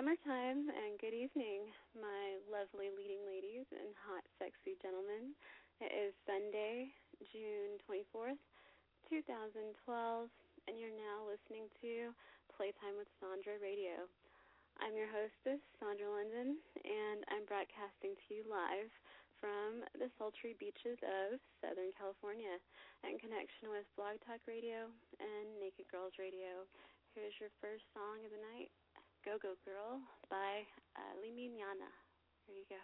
Summertime and good evening, my lovely leading ladies and hot, sexy gentlemen. It is Sunday, June 24th, 2012, and you're now listening to Playtime with Sandra Radio. I'm your hostess, Sandra London, and I'm broadcasting to you live from the sultry beaches of Southern California in connection with Blog Talk Radio and Naked Girls Radio. Here's your first song of the night. Go Go Girl by uh, Limiñana. Here you go.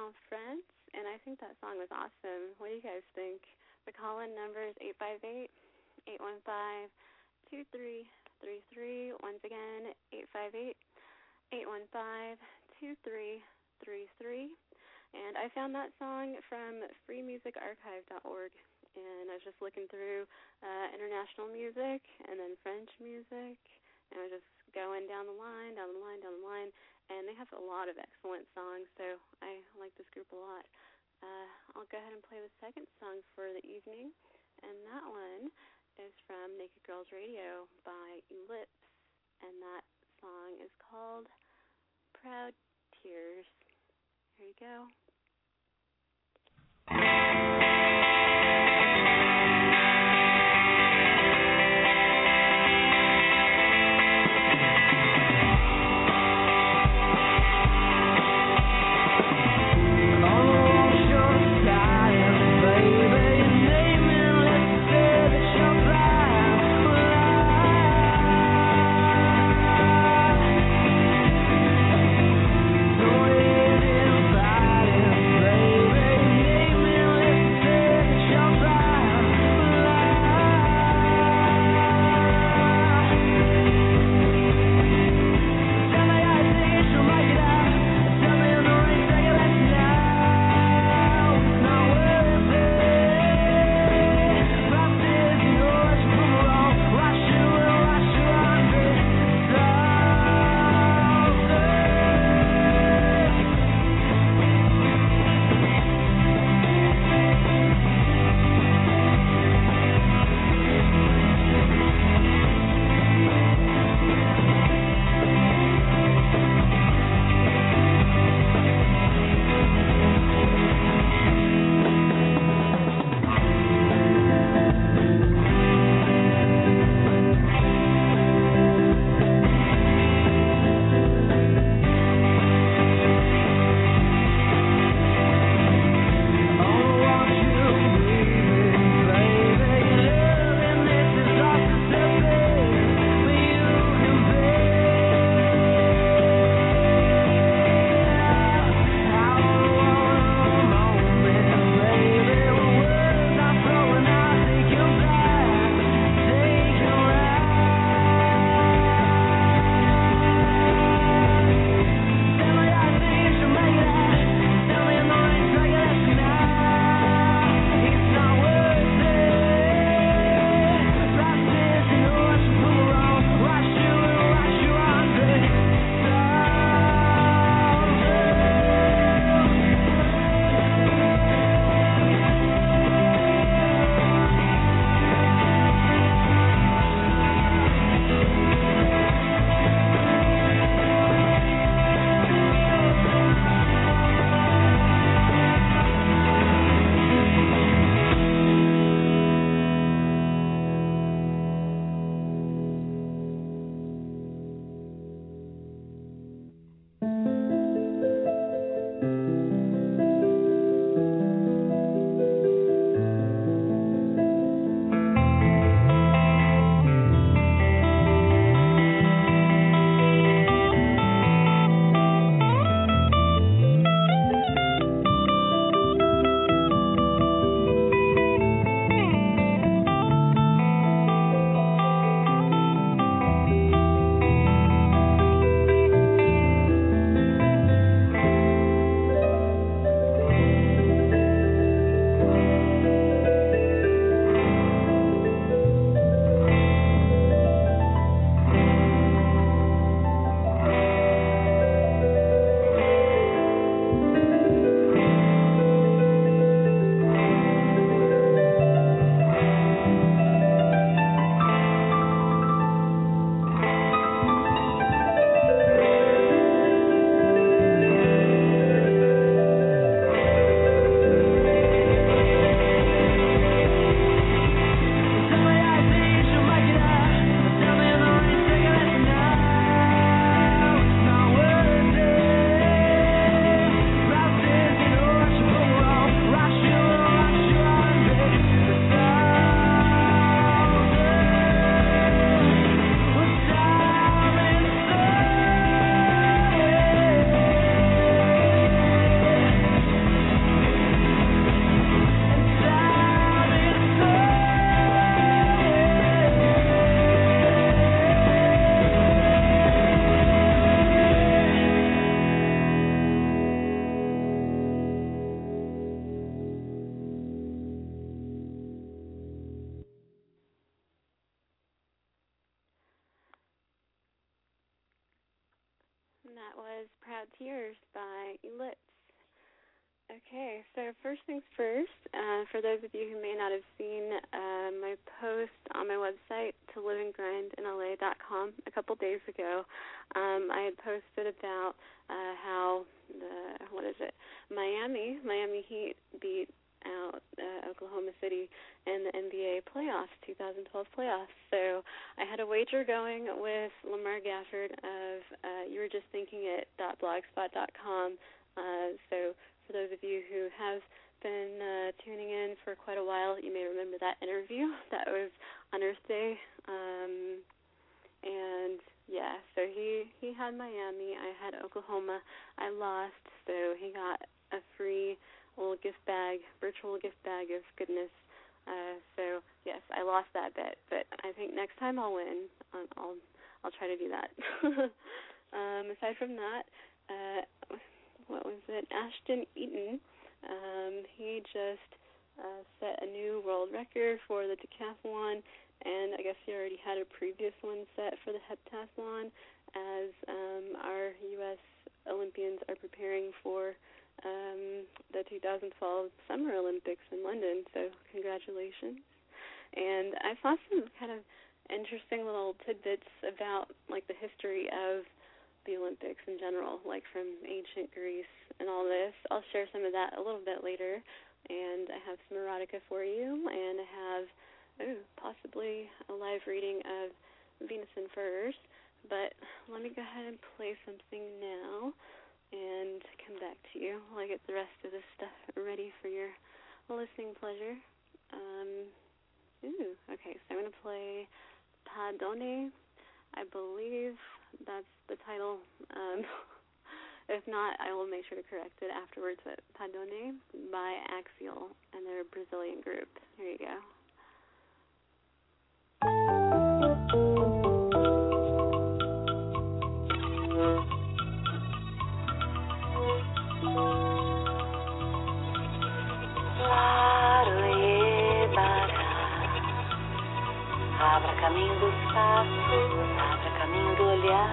Perpignan, France, and I think that song was awesome. What do you guys think? The call in number is 858 815 2333. Once again, 858 815 2333. And I found that song from freemusicarchive.org. And I was just looking through uh, international music and then French music. And I was just going down the line, down the line, down the line. And they have a lot of excellent songs, so I like this group a lot. Uh, I'll go ahead and play the second song for the evening. And that one is from Naked Girls Radio by Elipse. And that song is called Proud Tears. Here you go. Was Proud Tears by Elipse. Okay, so first things first, uh, for those of you who may not have seen uh, my post on my website, to liveandgrindinla.com, a couple days ago, um, I had posted about uh, how the, what is it, Miami, Miami Heat beat out uh, Oklahoma City in the NBA playoffs, 2012 playoffs. So I had a wager going with Lamar Gafford of uh, you were just thinking it blogspot.com. Uh, so for those of you who have been uh, tuning in for quite a while, you may remember that interview. That was on Earth Day. Um, and yeah, so he he had Miami, I had Oklahoma. I lost, so he got a free little gift bag, virtual gift bag of goodness. Uh, so yes, I lost that bet, but I think next time I'll win. Um, I'll I'll try to do that. um, aside from that, uh, what was it? Ashton Eaton. Um, he just uh, set a new world record for the decathlon, and I guess he already had a previous one set for the heptathlon. As um, our U.S. Olympians are preparing for um, the 2012 Summer Olympics in London, so congratulations. And I saw some kind of interesting little tidbits about like the history of the Olympics in general, like from ancient Greece and all this. I'll share some of that a little bit later. And I have some erotica for you, and I have possibly a live reading of Venus in Furs. But let me go ahead and play something now and come back to you while I get the rest of this stuff ready for your listening pleasure. Um, ooh, okay, so I'm going to play Padone. I believe that's the title. Um, if not, I will make sure to correct it afterwards. But Padone by Axial, and they're a Brazilian group. Here you go. Caminho dos passos, abra caminho do olhar,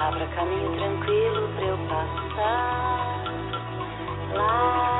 abra caminho tranquilo pra eu passar. Claro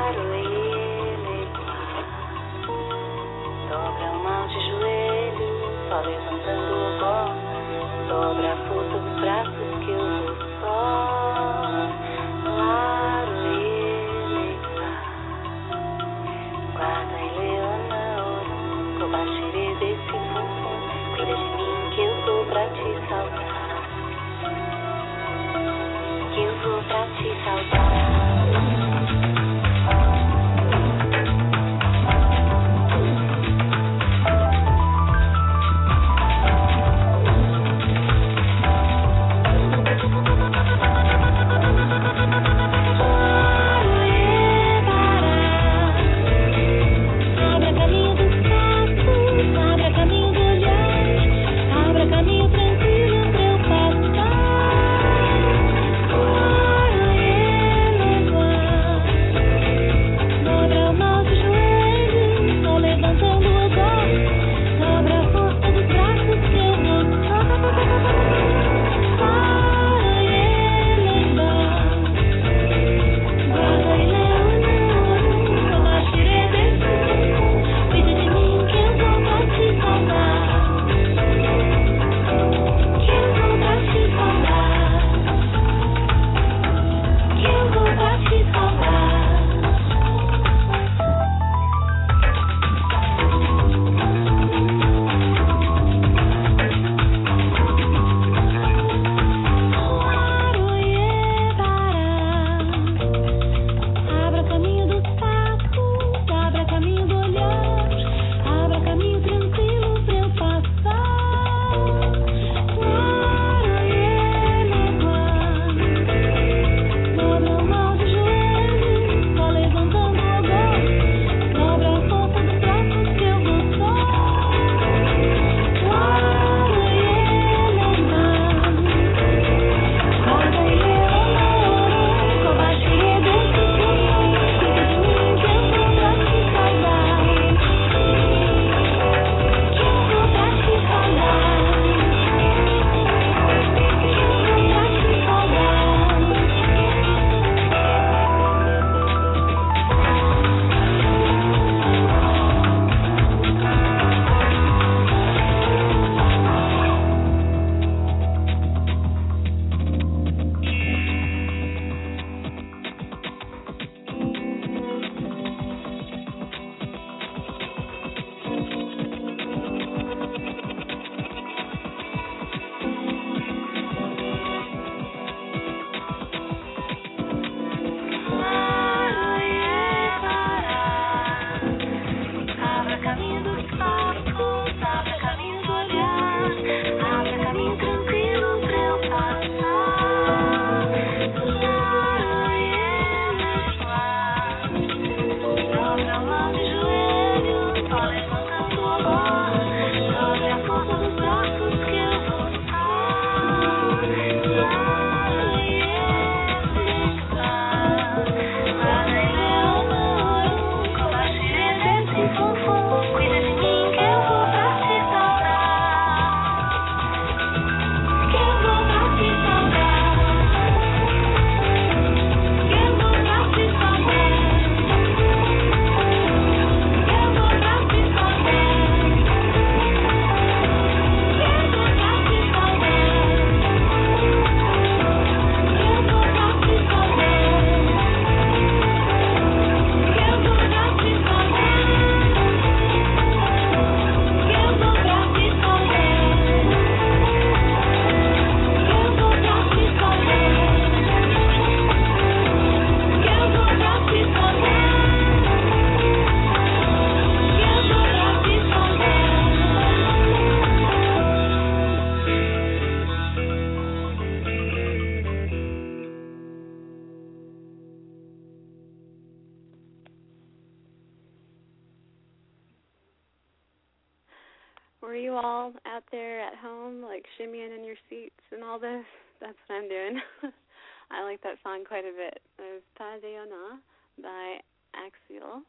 I'm doing. I like that song quite a bit. It was Pas Ona by Axial.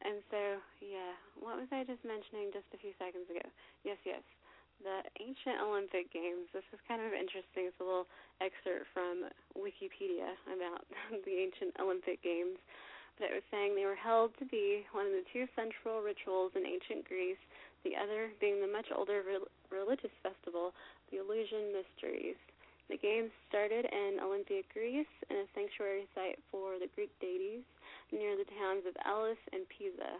And so, yeah, what was I just mentioning just a few seconds ago? Yes, yes, the ancient Olympic Games. This is kind of interesting. It's a little excerpt from Wikipedia about the ancient Olympic Games. But it was saying they were held to be one of the two central rituals in ancient Greece, the other being the much older re- religious festival, the Eleusinian Mysteries. The games started in Olympia, Greece, in a sanctuary site for the Greek deities near the towns of Elis and Pisa.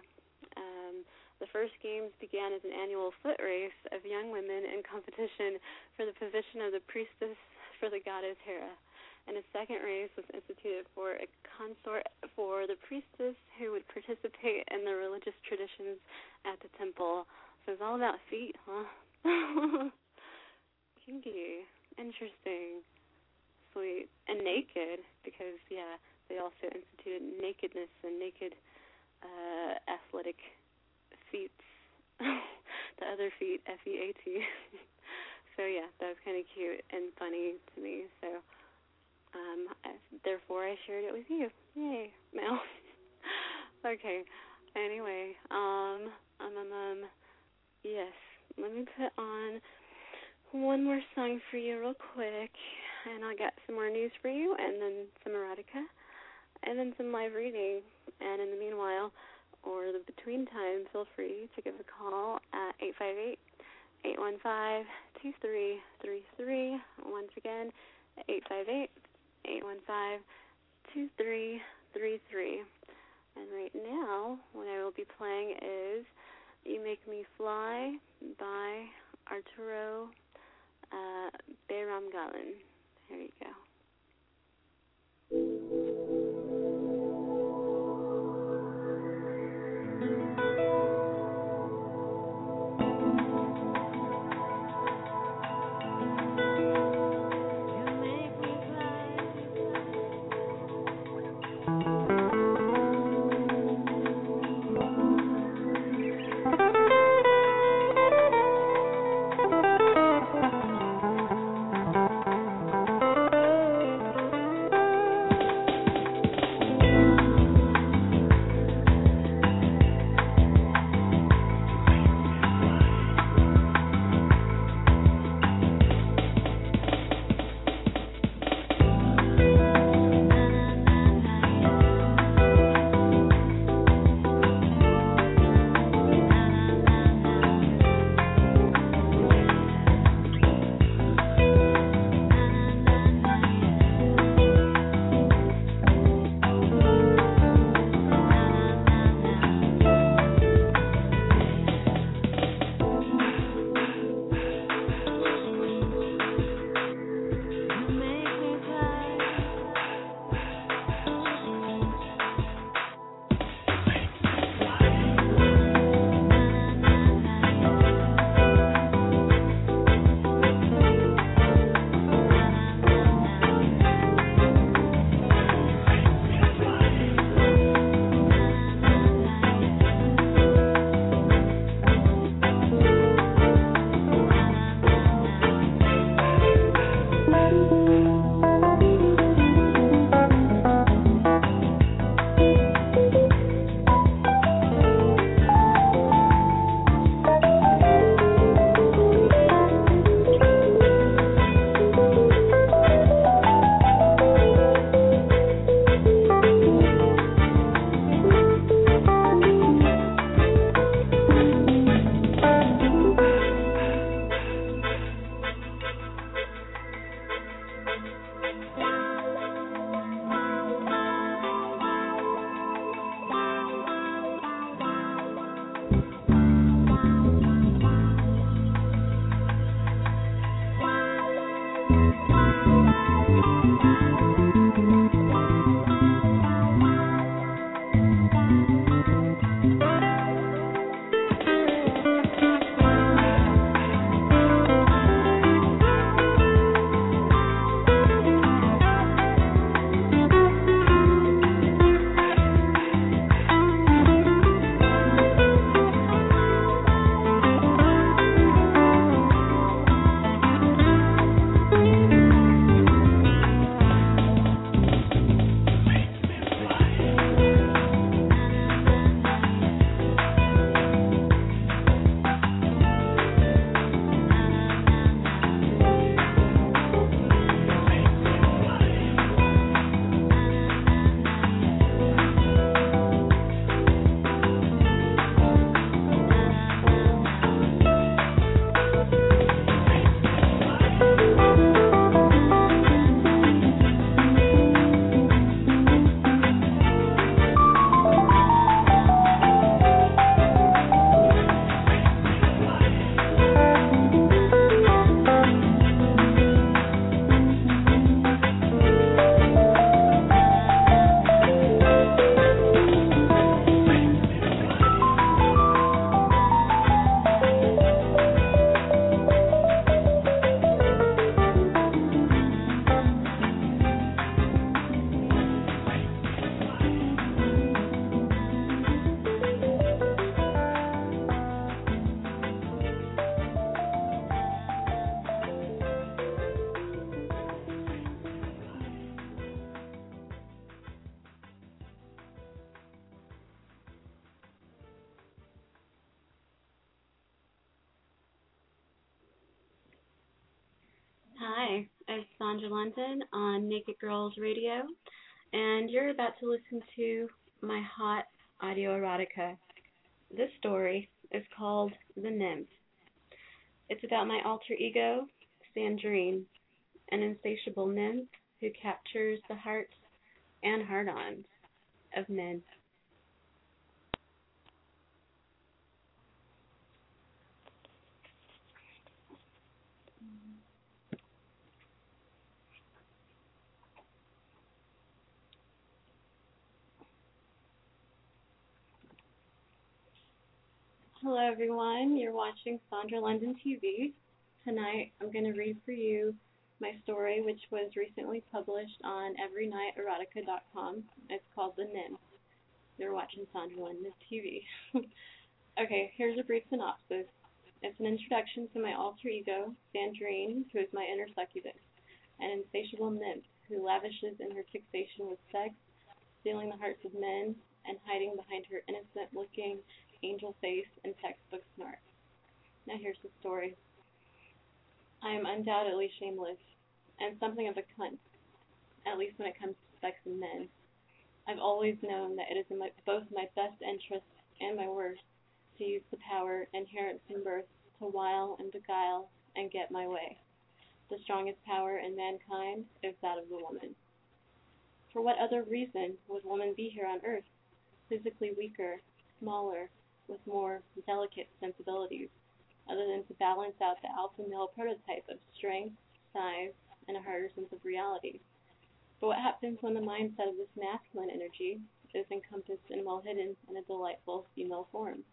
Um, the first games began as an annual foot race of young women in competition for the position of the priestess for the goddess Hera. And a second race was instituted for a consort for the priestess who would participate in the religious traditions at the temple. So it's all about feet, huh? Kinky. Interesting. Sweet. And naked, because, yeah, they also instituted nakedness and naked uh, athletic feats. the other feet, F E A T. so, yeah, that was kind of cute and funny to me. So, um, I, therefore, I shared it with you. Yay. No. okay. Anyway, um, um, um, um, yes. Let me put on one more song for you real quick, and I'll get some more news for you, and then some erotica, and then some live reading. And in the meanwhile, or the between time, feel free to give a call at 858 815 2333. Once again, 858 815 2333. And right now, what I will be playing is You Make Me Fly by Arturo uh, Bayramgalin. Here you go. Is Sandra London on Naked Girls Radio, and you're about to listen to my hot audio erotica. This story is called The Nymph. It's about my alter ego, Sandrine, an insatiable nymph who captures the hearts and hard ons of men. Hello, everyone. You're watching Sandra London TV. Tonight, I'm going to read for you my story, which was recently published on EveryNightErotica.com. It's called The Nymph. You're watching Sandra London TV. okay, here's a brief synopsis. It's an introduction to my alter ego, Sandrine, who is my inner succubus, an insatiable nymph who lavishes in her fixation with sex, stealing the hearts of men, and hiding behind her innocent looking angel face and textbook smart. Now here's the story. I am undoubtedly shameless and something of a cunt, at least when it comes to sex and men. I've always known that it is in my, both my best interest and my worst to use the power inherent from birth to wile and beguile and get my way. The strongest power in mankind is that of the woman. For what other reason would woman be here on earth, physically weaker, smaller, with more delicate sensibilities, other than to balance out the alpha male prototype of strength, size, and a harder sense of reality. But what happens when the mindset of this masculine energy is encompassed and well hidden in a delightful female form?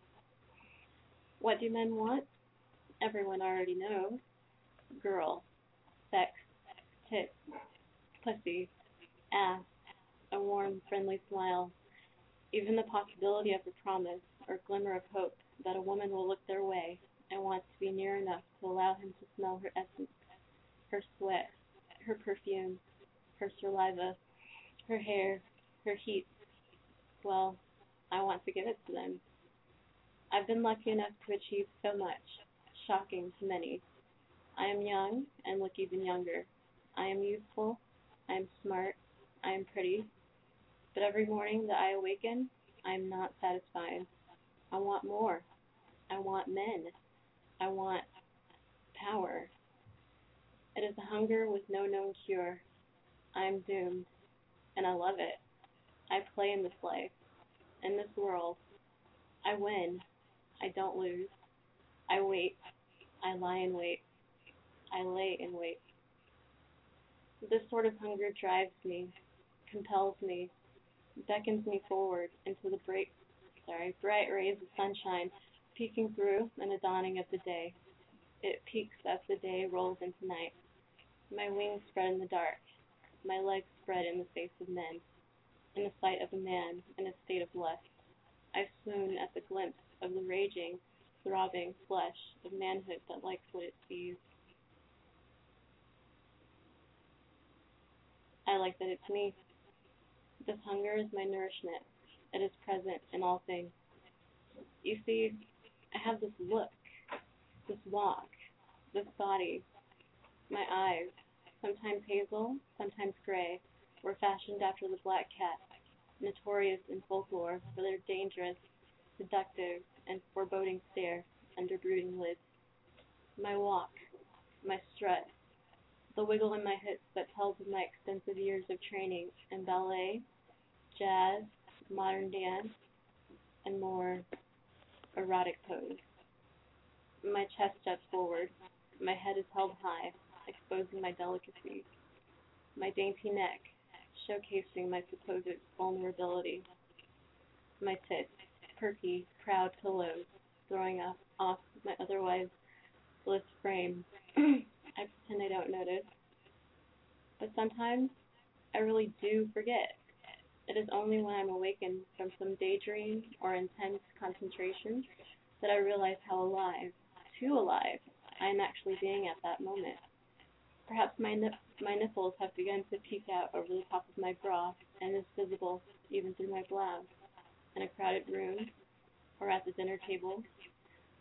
What do men want? Everyone already knows. Girl, sex, tits, pussy, ass, a warm, friendly smile, even the possibility of a promise or glimmer of hope that a woman will look their way and want to be near enough to allow him to smell her essence, her sweat, her perfume, her saliva, her hair, her heat. Well, I want to give it to them. I've been lucky enough to achieve so much, shocking to many. I am young and look even younger. I am youthful. I am smart. I am pretty. But every morning that I awaken, I am not satisfied. I want more. I want men. I want power. It is a hunger with no known cure. I am doomed, and I love it. I play in this life, in this world. I win. I don't lose. I wait. I lie in wait. I lay in wait. This sort of hunger drives me, compels me, beckons me forward into the bright, sorry, bright rays of sunshine peeking through in the dawning of the day. It peaks as the day rolls into night. My wings spread in the dark, my legs spread in the face of men, in the sight of a man in a state of lust. I swoon at the glimpse of the raging, throbbing flesh of manhood that likes what it sees. I like that it's me. This hunger is my nourishment. It is present in all things. You see, I have this look, this walk, this body. My eyes, sometimes hazel, sometimes gray, were fashioned after the black cat, notorious in folklore for their dangerous, seductive, and foreboding stare under brooding lids. My walk, my strut, the wiggle in my hips that tells of my extensive years of training in ballet, jazz, modern dance, and more erotic pose. My chest juts forward, my head is held high, exposing my delicacy. my dainty neck, showcasing my supposed vulnerability, my tits, perky, proud pillows, throwing off, off my otherwise bliss frame. I pretend I don't notice. But sometimes I really do forget. It is only when I'm awakened from some daydream or intense concentration that I realize how alive, too alive, I am actually being at that moment. Perhaps my nip- my nipples have begun to peek out over the top of my bra and is visible even through my blouse in a crowded room, or at the dinner table,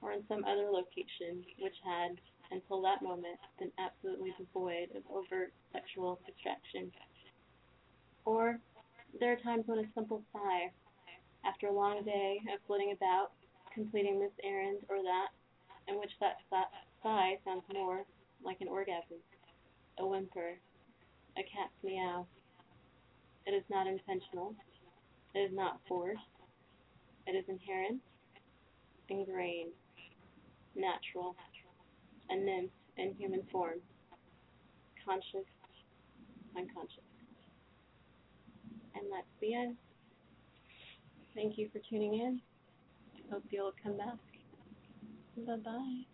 or in some other location which had, until that moment, been absolutely devoid of overt sexual distraction. Or there are times when a simple sigh, after a long day of flitting about, completing this errand or that, in which that sigh sounds more like an orgasm, a whimper, a cat's meow. It is not intentional. It is not forced. It is inherent, ingrained, natural, a nymph in human form, conscious, unconscious. And that's the end. Thank you for tuning in. Hope you'll come back. Bye bye.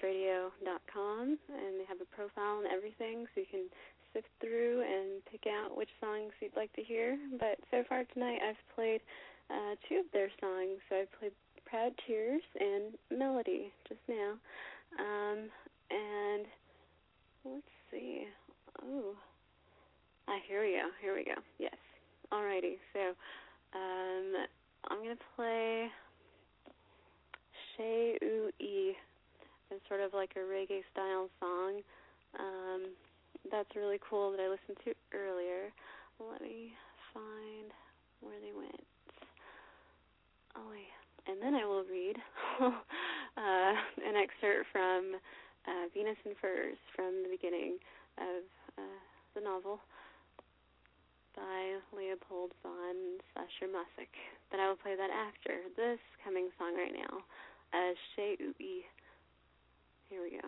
blogtalkradio.com, and they have a profile and everything, so you can sift through and pick out which songs you'd like to hear. But so far tonight, I've played uh, two of their songs. So I played Proud Tears and Melody just now. Um, and let's see. Oh, I ah, hear you. Here we go. Yes. Alrighty. So um, I'm going to play Shea U E. It's sort of like a reggae style song. Um, that's really cool that I listened to earlier. Let me find where they went. Oh yeah, and then I will read uh, an excerpt from uh, Venus in Furs from the beginning of uh, the novel by Leopold von Sacher-Masoch. But I will play that after this coming song right now, uh, Shei Ubi here we go.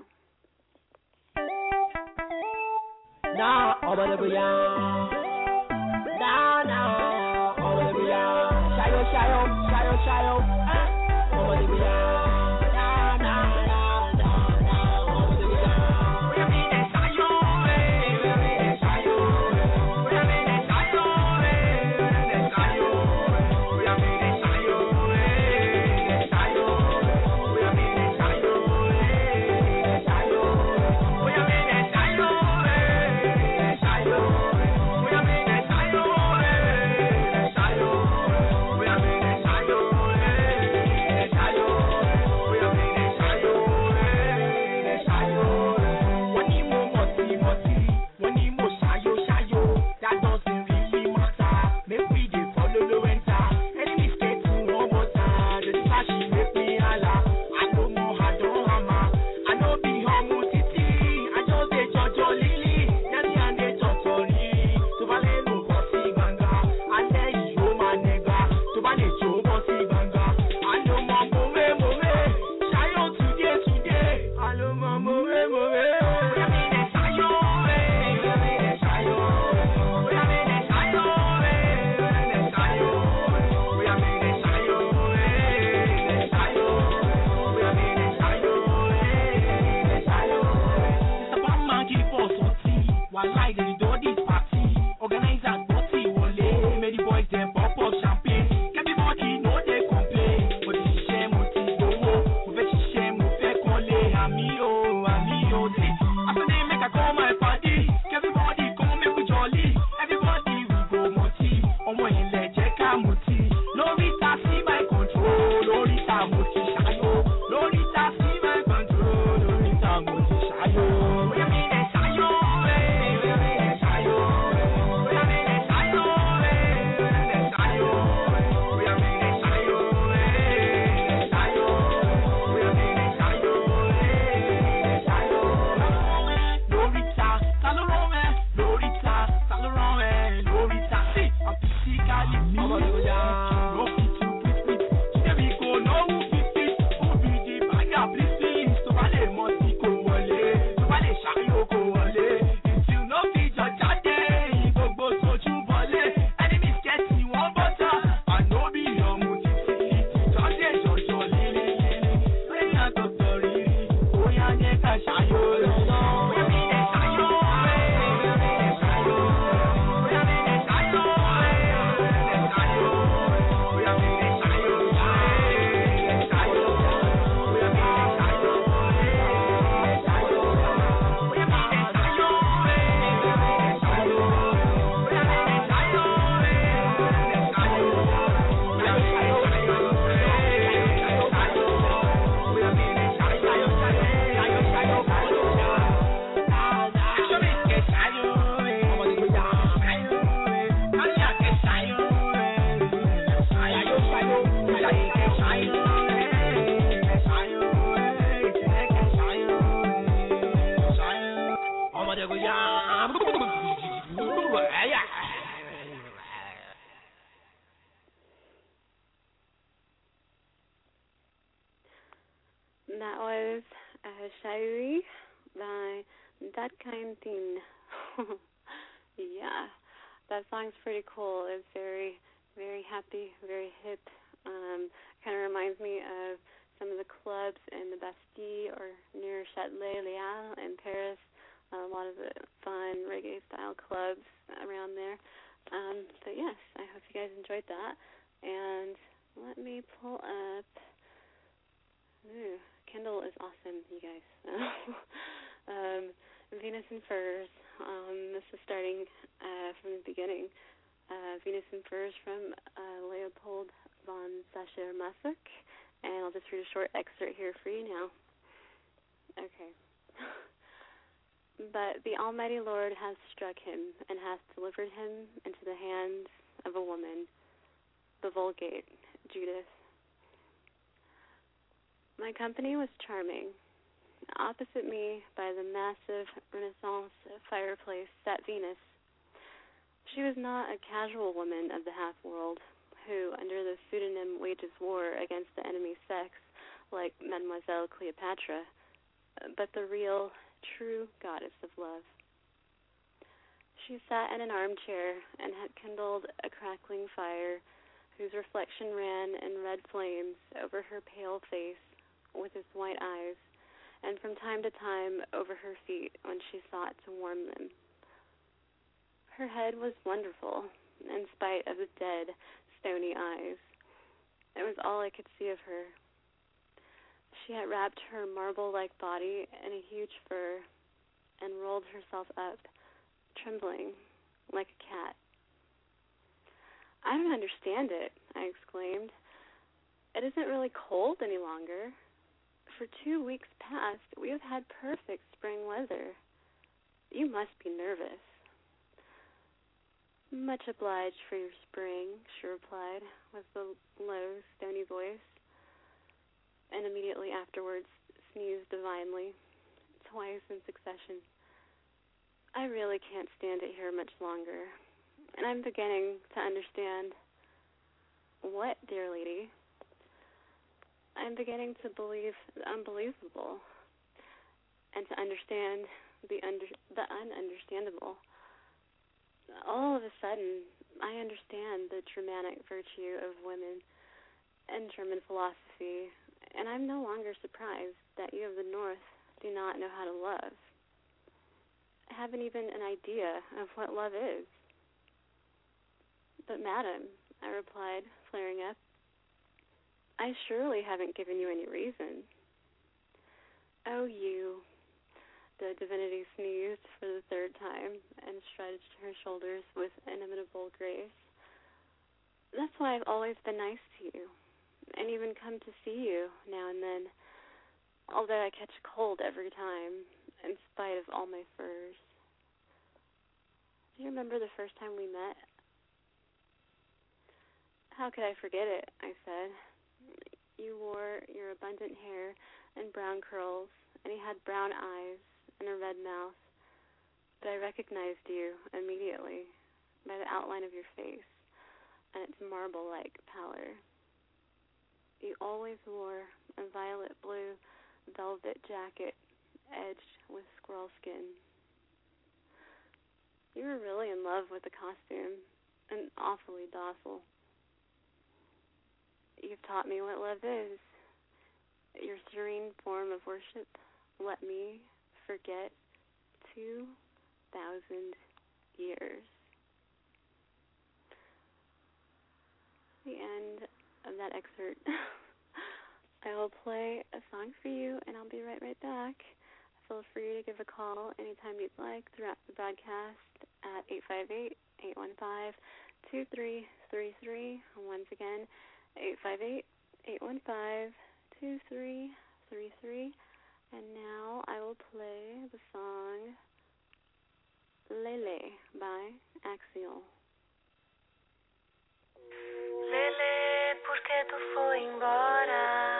Almighty Lord has struck him and hath delivered him into the hands of a woman, the Vulgate, Judith. My company was charming. Opposite me, by the massive Renaissance fireplace, sat Venus. She was not a casual woman of the half world who, under the pseudonym, wages war against the enemy sex, like Mademoiselle Cleopatra, but the real, true goddess of love. She sat in an armchair and had kindled a crackling fire whose reflection ran in red flames over her pale face with its white eyes, and from time to time over her feet when she sought to warm them. Her head was wonderful, in spite of the dead, stony eyes. It was all I could see of her. She had wrapped her marble like body in a huge fur and rolled herself up, trembling like a cat. I don't understand it, I exclaimed. It isn't really cold any longer. For two weeks past, we have had perfect spring weather. You must be nervous. Much obliged for your spring, she replied, with a low, stony voice, and immediately afterwards sneezed divinely, twice in succession. I really can't stand it here much longer, and I'm beginning to understand. What, dear lady? I'm beginning to believe the unbelievable, and to understand the under the ununderstandable all of a sudden, I understand the Germanic virtue of women and German philosophy, and I'm no longer surprised that you of the North do not know how to love. Haven't even an idea of what love is. But, madam, I replied, flaring up, I surely haven't given you any reason. Oh, you, the divinity sneezed for the third time and stretched her shoulders with inimitable grace. That's why I've always been nice to you, and even come to see you now and then, although I catch a cold every time, in spite of all my furs. Do you remember the first time we met? How could I forget it? I said. You wore your abundant hair and brown curls, and you had brown eyes and a red mouth, but I recognized you immediately by the outline of your face and its marble like pallor. You always wore a violet blue velvet jacket edged with squirrel skin. You were really in love with the costume and awfully docile. You've taught me what love is. Your serene form of worship let me forget 2,000 years. The end of that excerpt. I will play a song for you and I'll be right right back. Feel free to give a call anytime you'd like throughout the broadcast at 858 815 2333. Once again, 858 815 2333. And now I will play the song Lele by Axial. Lele, porque tu foi embora?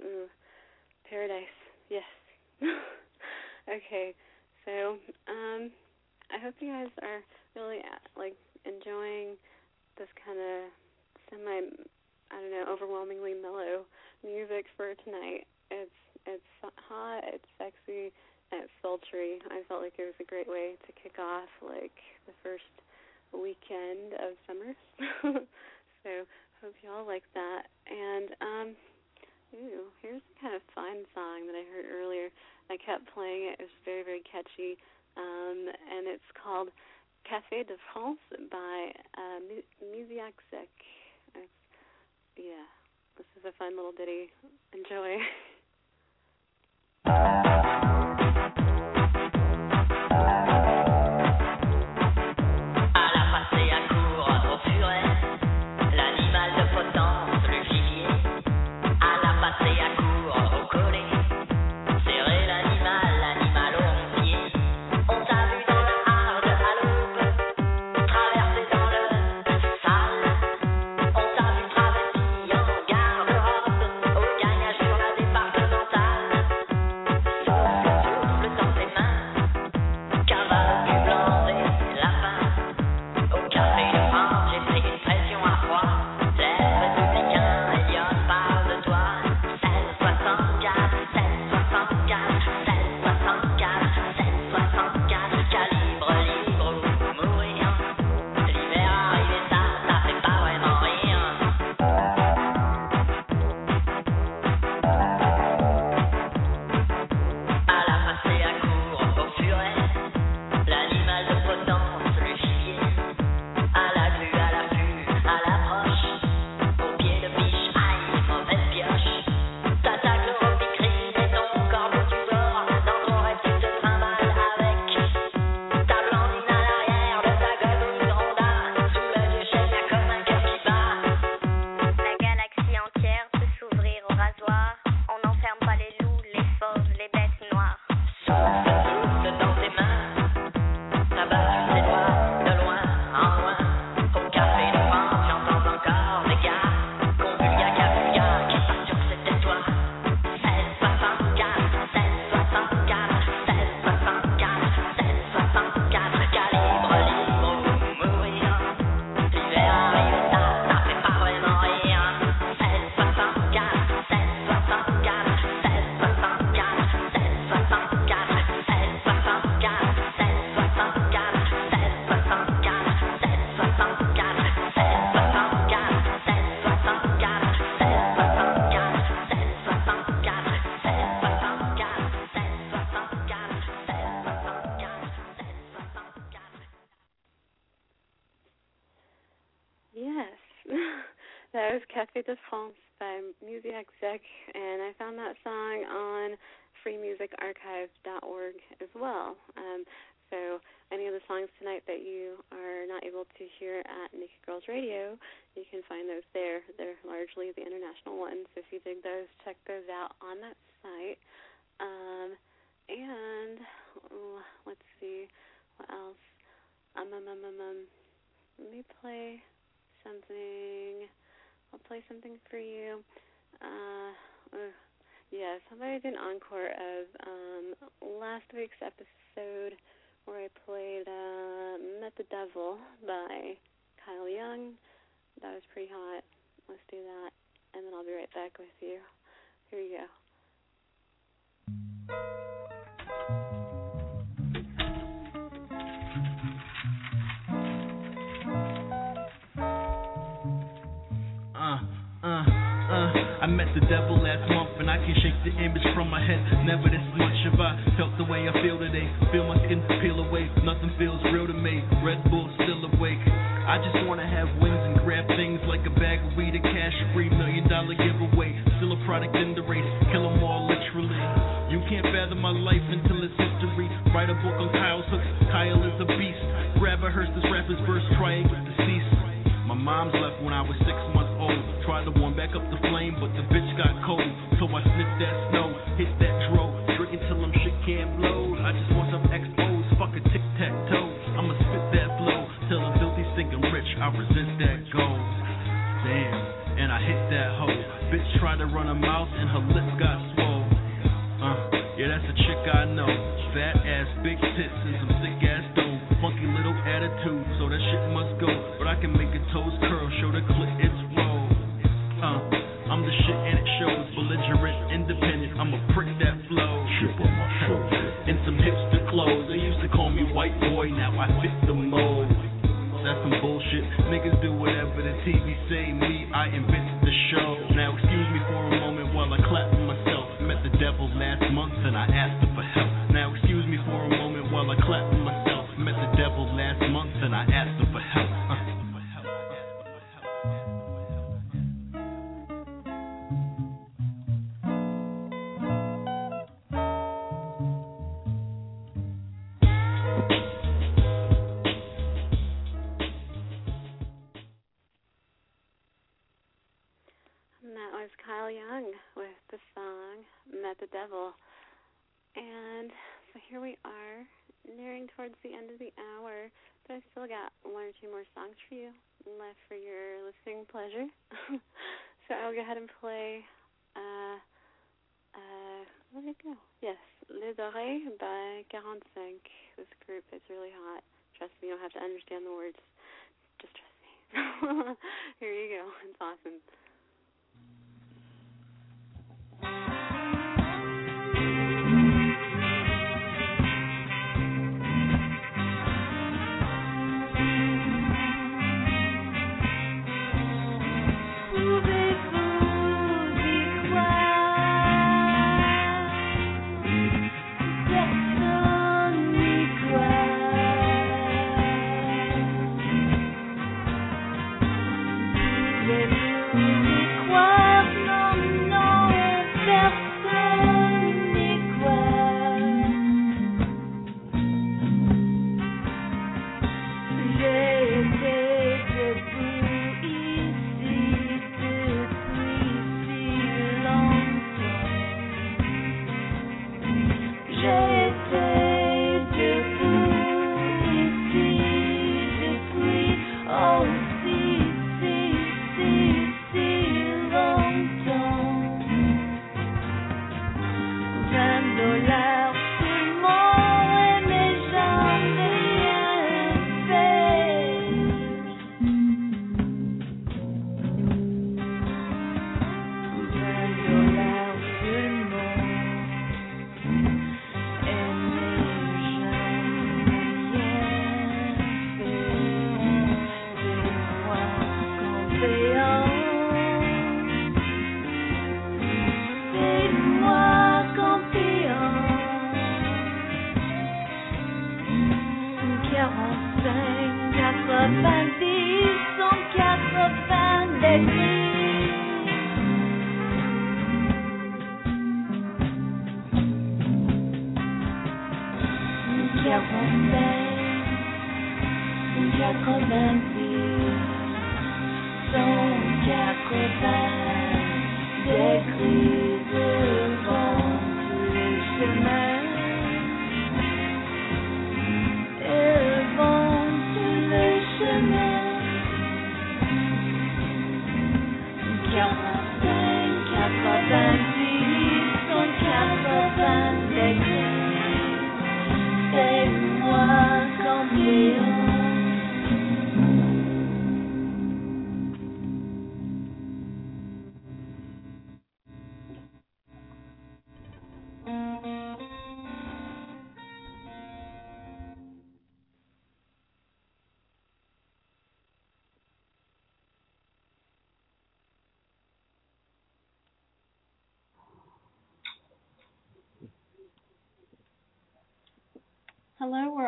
Ooh, paradise. Yes. okay, so um, I hope you guys are really uh, like enjoying this kind of semi, I don't know, overwhelmingly mellow music for tonight. It's it's hot, it's sexy, and it's sultry. I felt like it was a great way to kick off like the first weekend of summer. so hope y'all like that. And um ooh, here's a kind of fun song that I heard earlier. I kept playing it. It was very, very catchy. Um and it's called Café de France by uh Musiac. It's, yeah. This is a fun little ditty. Enjoy. international ones. If you dig those, check those out on that site. Um, and let's see what else. Um, um, um, um, um, let me play something. I'll play something for you. Uh, uh, yeah, somebody did an encore of um, last week's episode where I played uh, Met the Devil by Kyle Young. That was pretty hot. Let's do that, and then I'll be right back with you. Here you go. Uh, uh, uh. I met the devil last month and I can shake the image from my head. Never this much have I felt the way I feel today. Feel my skin peel away, nothing feels real to me. Red Bull still awake. I just wanna have wings and grab things like a bag of weed and cash free million dollar giveaway. Still a product in the race, kill them all literally. You can't fathom my life until it's history. Write a book on Kyle's hooks, Kyle is a beast. Grab a hearse, this rapper's verse, triangle deceased. My mom's left when I was six months old. Tried to warm back up the flame, but the bitch got cold. So I sniffed that snow, hit that dro, drinking till them shit can't blow. I just want resist that goal. Damn, and I hit that hoe. Bitch tried to run her mouth and her lips got swole. Uh, yeah, that's a chick I know. Fat ass, big tits, and some sick ass dough. Funky little attitude, so that shit must go. But I can make a toast. By 45. This group is really hot. Trust me, you don't have to understand the words. Just trust me. here you go. It's awesome.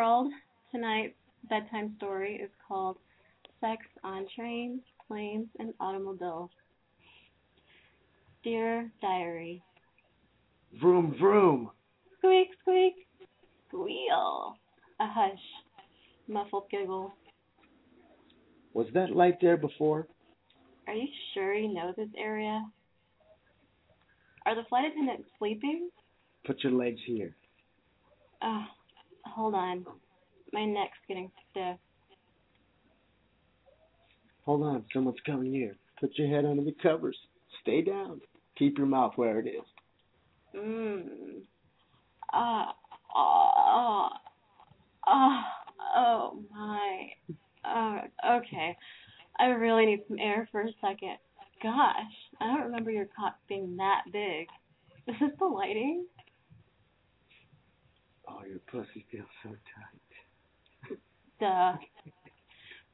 World. Tonight's bedtime story is called Sex on Trains, Planes, and Automobiles. Dear Diary, Vroom vroom. squeak, squeak, squeal. A hush, muffled giggle. Was that light there before? Are you sure you know this area? Are the flight attendants sleeping? Put your legs here. Oh, hold on. My neck's getting stiff. Hold on, someone's coming here. Put your head under the covers. Stay down. Keep your mouth where it is. Mmm. Ah. Ah. Ah. Oh my. Oh, okay. I really need some air for a second. Gosh, I don't remember your cock being that big. Is this the lighting? Oh, your pussy feels so tight. Duh.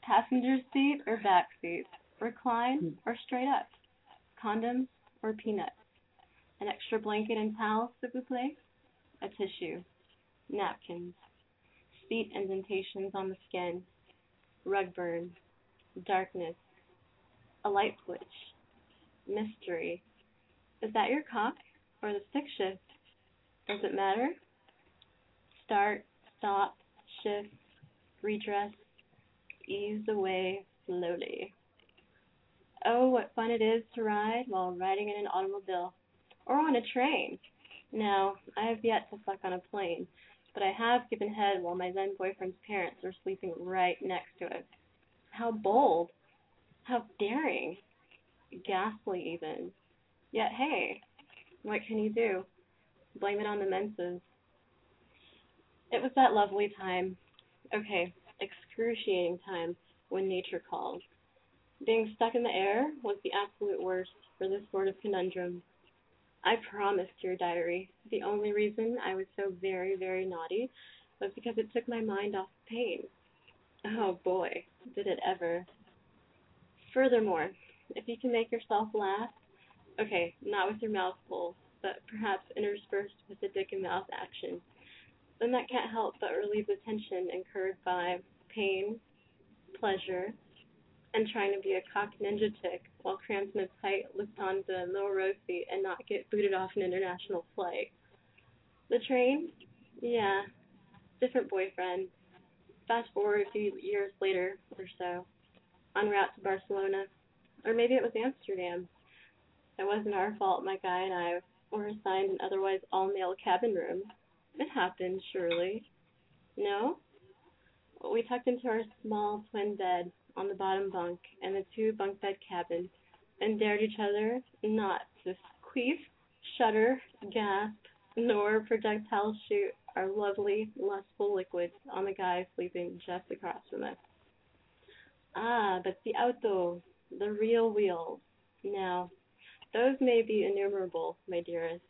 Passenger seat or back seat? Recline or straight up? Condoms or peanuts? An extra blanket and towel, s'il vous plaît? A tissue? Napkins? Feet indentations on the skin? Rug burn? Darkness? A light switch? Mystery? Is that your cock or the stick shift? Does it matter? Start, stop, shift, redress, ease away slowly. Oh, what fun it is to ride while riding in an automobile or on a train. Now, I have yet to fuck on a plane, but I have given head while my then boyfriend's parents were sleeping right next to it. How bold! How daring! Ghastly, even. Yet, hey, what can you do? Blame it on the menses. It was that lovely time. Okay, excruciating time when nature called. Being stuck in the air was the absolute worst for this sort of conundrum. I promised your diary, the only reason I was so very, very naughty was because it took my mind off pain. Oh boy, did it ever. Furthermore, if you can make yourself laugh, okay, not with your mouth full, but perhaps interspersed with a dick and mouth action, then that can't help but relieve the tension incurred by pain, pleasure, and trying to be a cock ninja chick while crammed in a tight Lufthansa lower row seat and not get booted off an international flight. The train? Yeah, different boyfriend. Fast forward a few years later or so, en route to Barcelona, or maybe it was Amsterdam. It wasn't our fault my guy and I were assigned an otherwise all male cabin room. It happened, surely. No? We tucked into our small twin bed on the bottom bunk in the two bunk bed cabin and dared each other not to queef, shudder, gasp, nor projectile shoot our lovely, lustful liquids on the guy sleeping just across from us. Ah, but the auto, the real wheels. Now, those may be innumerable, my dearest.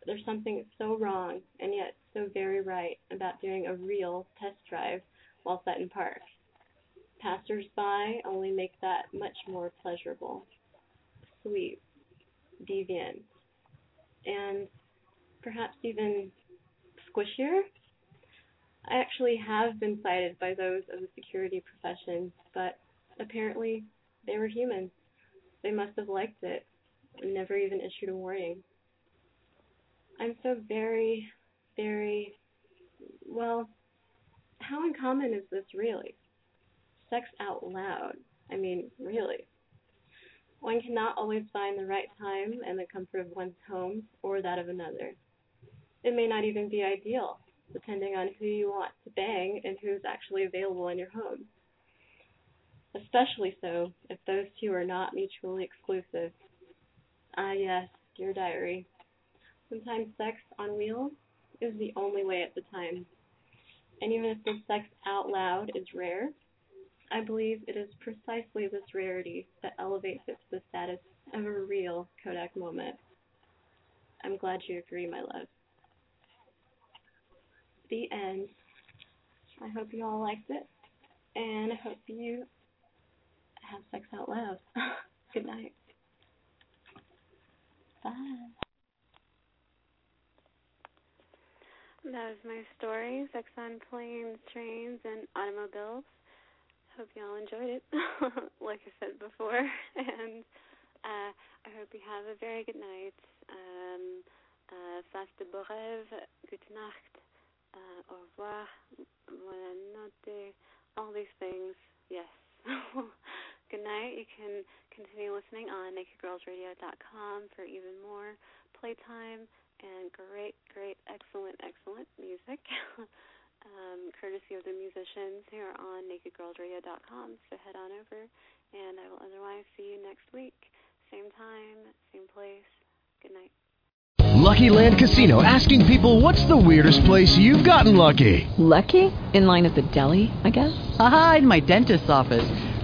But there's something so wrong and yet so very right about doing a real test drive while set in park. Passers-by only make that much more pleasurable, sweet, deviant, and perhaps even squishier. I actually have been cited by those of the security profession, but apparently they were human. They must have liked it and never even issued a warning. I'm so very, very, well, how uncommon is this really? Sex out loud. I mean, really. One cannot always find the right time and the comfort of one's home or that of another. It may not even be ideal, depending on who you want to bang and who's actually available in your home. Especially so if those two are not mutually exclusive. Ah, yes, dear diary. Sometimes sex on wheels is the only way at the time. And even if the sex out loud is rare, I believe it is precisely this rarity that elevates it to the status of a real Kodak moment. I'm glad you agree, my love. The end. I hope you all liked it, and I hope you have sex out loud. Good night. Bye. That was my story, sex on planes, trains, and automobiles. Hope y'all enjoyed it, like I said before. And uh, I hope you have a very good night. Um, uh, faste good Nacht, uh, au revoir, bonne notte, all these things. Yes. good night. You can continue listening on nakedgirlsradio.com for even more playtime and great, great, excellent, excellent music, um, courtesy of the musicians here on nakedgirlsradio.com. So head on over And I will otherwise see you next week. Same time, same place. Good night. Lucky Land Casino asking people what's the weirdest place you've gotten lucky? Lucky? In line at the deli, I guess? Aha, in my dentist's office.